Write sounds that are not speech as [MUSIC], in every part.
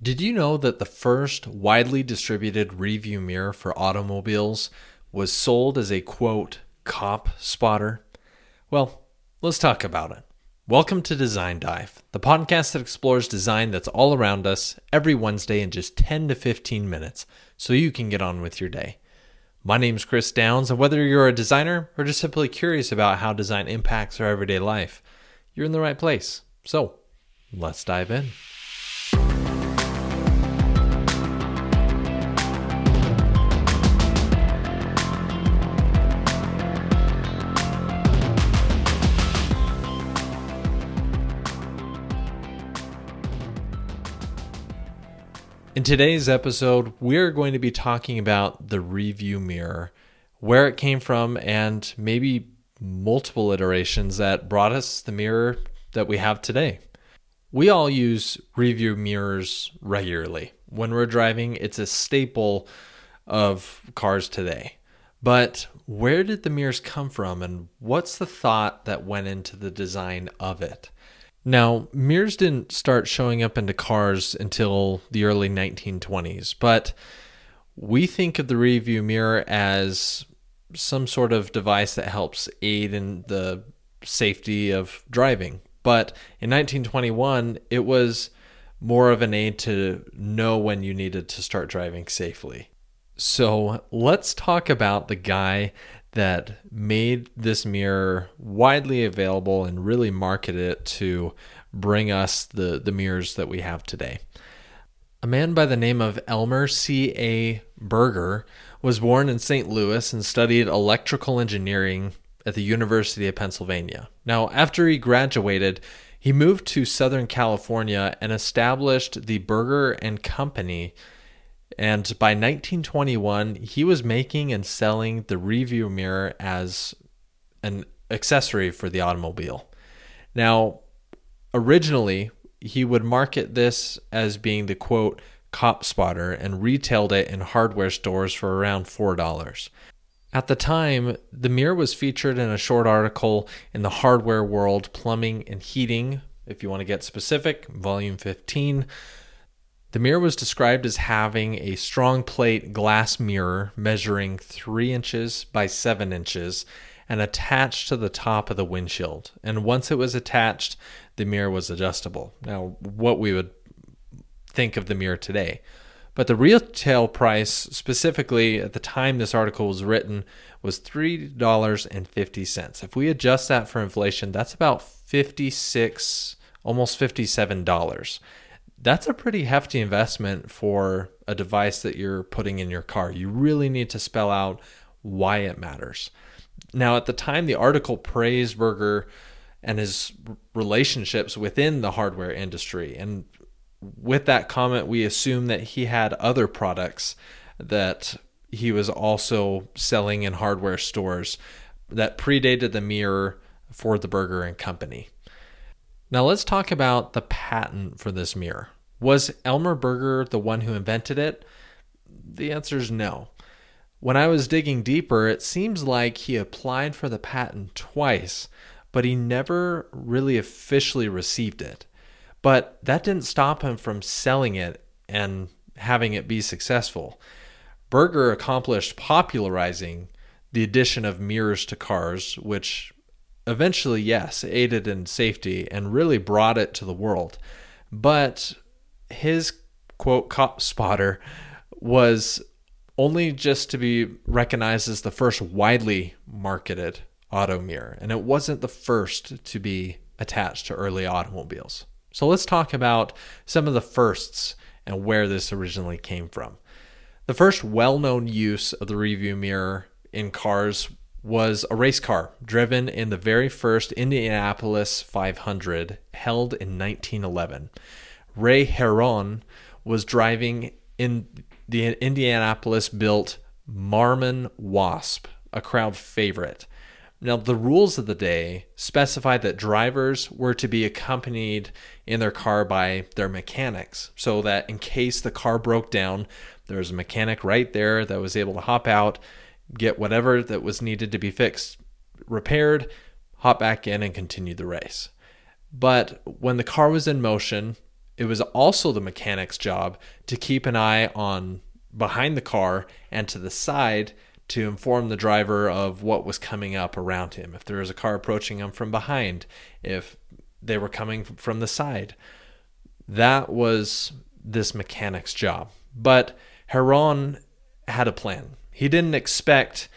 Did you know that the first widely distributed rearview mirror for automobiles was sold as a quote, cop spotter? Well, let's talk about it. Welcome to Design Dive, the podcast that explores design that's all around us every Wednesday in just 10 to 15 minutes so you can get on with your day. My name's Chris Downs, and whether you're a designer or just simply curious about how design impacts our everyday life, you're in the right place. So, let's dive in. In today's episode, we're going to be talking about the rearview mirror, where it came from, and maybe multiple iterations that brought us the mirror that we have today. We all use rearview mirrors regularly. When we're driving, it's a staple of cars today. But where did the mirrors come from, and what's the thought that went into the design of it? Now, mirrors didn't start showing up into cars until the early 1920s, but we think of the rearview mirror as some sort of device that helps aid in the safety of driving. But in 1921, it was more of an aid to know when you needed to start driving safely. So let's talk about the guy that made this mirror widely available and really marketed it to bring us the, the mirrors that we have today. A man by the name of Elmer C. A. Berger was born in St. Louis and studied electrical engineering at the University of Pennsylvania. Now, after he graduated, he moved to Southern California and established the Berger and Company and by 1921, he was making and selling the rearview mirror as an accessory for the automobile. Now, originally, he would market this as being the quote, cop spotter and retailed it in hardware stores for around $4. At the time, the mirror was featured in a short article in the Hardware World Plumbing and Heating, if you want to get specific, volume 15. The mirror was described as having a strong plate glass mirror measuring 3 inches by 7 inches and attached to the top of the windshield. And once it was attached, the mirror was adjustable. Now, what we would think of the mirror today. But the retail price, specifically at the time this article was written, was $3.50. If we adjust that for inflation, that's about 56 almost $57 that's a pretty hefty investment for a device that you're putting in your car. You really need to spell out why it matters. Now, at the time, the article praised Berger and his relationships within the hardware industry. And with that comment, we assume that he had other products that he was also selling in hardware stores that predated the mirror for the Berger and Company. Now let's talk about the patent for this mirror. Was Elmer Berger the one who invented it? The answer is no. When I was digging deeper, it seems like he applied for the patent twice, but he never really officially received it. But that didn't stop him from selling it and having it be successful. Berger accomplished popularizing the addition of mirrors to cars, which eventually, yes, aided in safety and really brought it to the world. But his quote cop spotter was only just to be recognized as the first widely marketed auto mirror, and it wasn't the first to be attached to early automobiles. So let's talk about some of the firsts and where this originally came from. The first well known use of the rearview mirror in cars was a race car driven in the very first Indianapolis 500 held in 1911. Ray Harroun was driving in the Indianapolis built Marmon Wasp, a crowd favorite. Now, the rules of the day specified that drivers were to be accompanied in their car by their mechanics, so that in case the car broke down, there was a mechanic right there that was able to hop out, get whatever that was needed to be fixed repaired, hop back in, and continue the race. But when the car was in motion, it was also the mechanic's job to keep an eye on behind the car and to the side to inform the driver of what was coming up around him. If there was a car approaching him from behind, if they were coming from the side. That was this mechanic's job. But Harroun had a plan. He didn't expect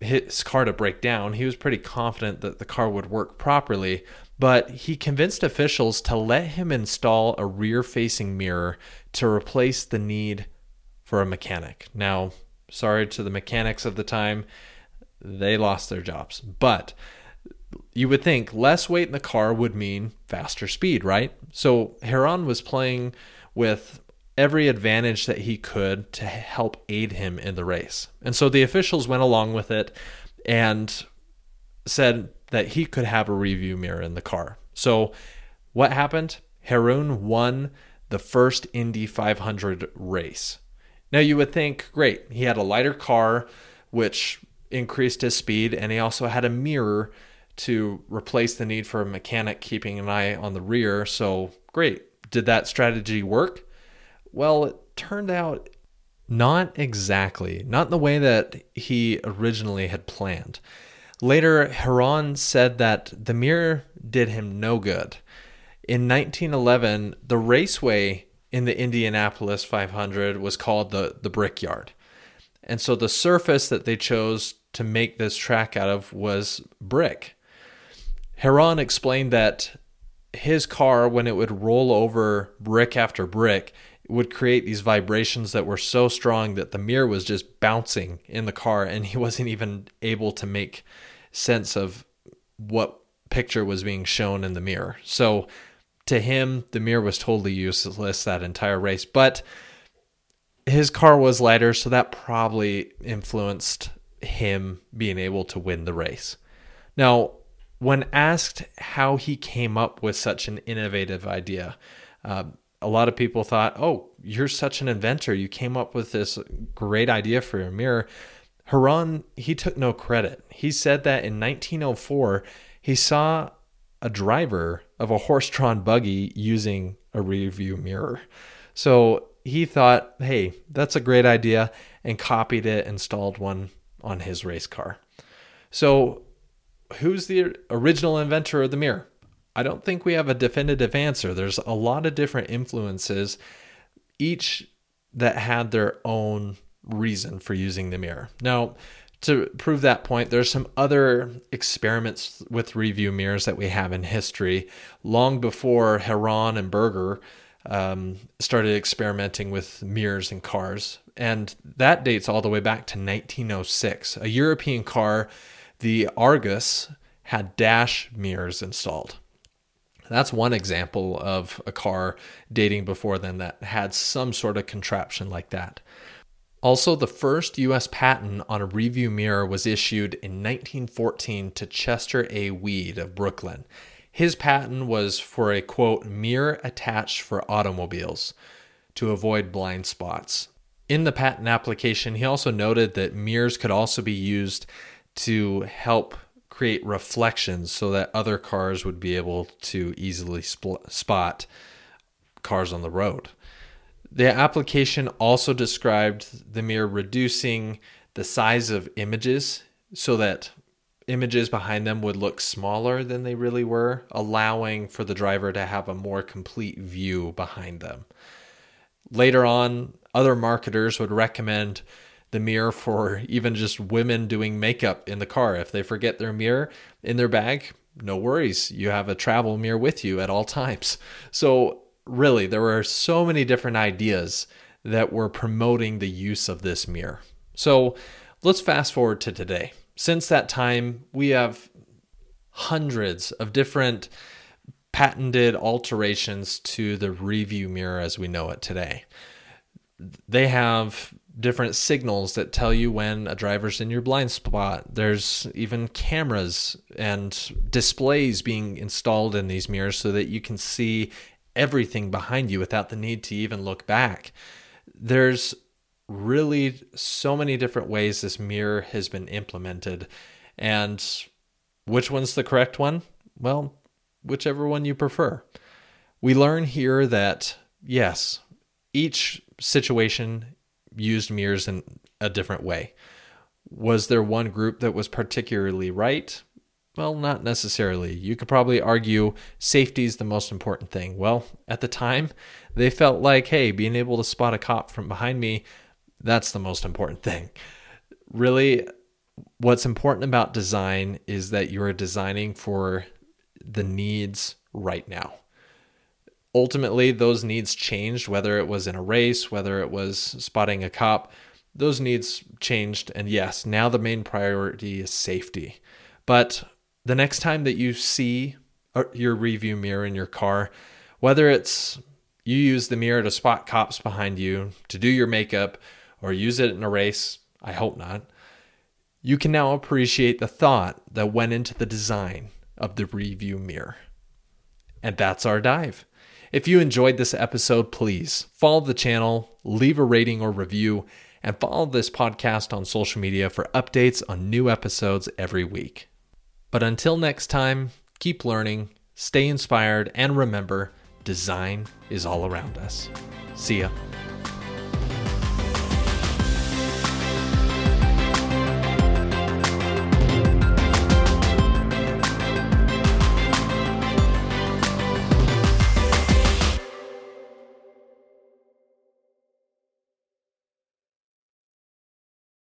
his car to break down. He was pretty confident that the car would work properly, but he convinced officials to let him install a rear facing mirror to replace the need for a mechanic. Now, sorry to the mechanics of the time, they lost their jobs. But you would think less weight in the car would mean faster speed, right? So Harroun was playing with every advantage that he could to help aid him in the race. And so the officials went along with it and said that he could have a rearview mirror in the car. So what happened? Harroun won the first Indy 500 race. Now you would think, great, he had a lighter car, which increased his speed, and he also had a mirror to replace the need for a mechanic keeping an eye on the rear. So great. Did that strategy work? Well, it turned out not exactly, not the way that he originally had planned. Later, Harroun said that the mirror did him no good. In 1911, the raceway in the Indianapolis 500 was called the, the Brickyard. And so the surface that they chose to make this track out of was brick. Harroun explained that his car, when it would roll over brick after brick, would create these vibrations that were so strong that the mirror was just bouncing in the car and he [LAUGHS] wasn't even able to make sense of what picture was being shown in the mirror. So to him, the mirror was totally useless that entire race. But his car was lighter, so that probably influenced him being able to win the race. Now, when asked how he came up with such an innovative idea, uh, a lot of people thought, oh, you're such an inventor. You came up with this great idea for your mirror. Harroun, he took no credit. He said that in 1904, he saw a driver of a horse drawn buggy using a rearview mirror. So he thought, hey, that's a great idea, and copied it, installed one on his race car. So, who's the original inventor of the mirror? I don't think we have a definitive answer. There's a lot of different influences, each that had their own reason for using the mirror. Now, to prove that point, there's some other experiments with rearview mirrors that we have in history. Long before Harroun and Berger um, started experimenting with mirrors in cars, and that dates all the way back to 1906. A European car, the Argus, had dash mirrors installed. That's one example of a car dating before then that had some sort of contraption like that. Also, the first US patent on a rearview mirror was issued in 1914 to Chester A. Weed of Brooklyn. His patent was for a quote, mirror attached for automobiles to avoid blind spots. In the patent application, he also noted that mirrors could also be used to help create reflections so that other cars would be able to easily spot cars on the road. The application also described the mirror reducing the size of images so that images behind them would look smaller than they really were, allowing for the driver to have a more complete view behind them. Later on, other marketers would recommend the mirror for even just women doing makeup in the car. If they forget their mirror in their bag, no worries. You have a travel mirror with you at all times. So, really, there were so many different ideas that were promoting the use of this mirror. So, let's fast forward to today. Since that time, we have hundreds of different patented alterations to the rearview mirror as we know it today. They have different signals that tell you when a driver's in your blind spot. There's even cameras and displays being installed in these mirrors so that you can see everything behind you without the need to even look back. There's really so many different ways this mirror has been implemented. And which one's the correct one? Well, whichever one you prefer. We learn here that, yes, each situation used mirrors in a different way. Was there one group that was particularly right? Well, not necessarily. You could probably argue safety is the most important thing. Well, at the time, they felt like, hey, being able to spot a cop from behind me, that's the most important thing. Really, what's important about design is that you are designing for the needs right now. Ultimately, those needs changed, whether it was in a race, whether it was spotting a cop, those needs changed. And yes, now the main priority is safety. But the next time that you see uh, your rearview mirror in your car, whether it's you use the mirror to spot cops behind you, to do your makeup, or use it in a race, I hope not, you can now appreciate the thought that went into the design of the rearview mirror. And that's our dive. If you enjoyed this episode, please follow the channel, leave a rating or review, and follow this podcast on social media for updates on new episodes every week. But until next time, keep learning, stay inspired, and remember design is all around us. See ya.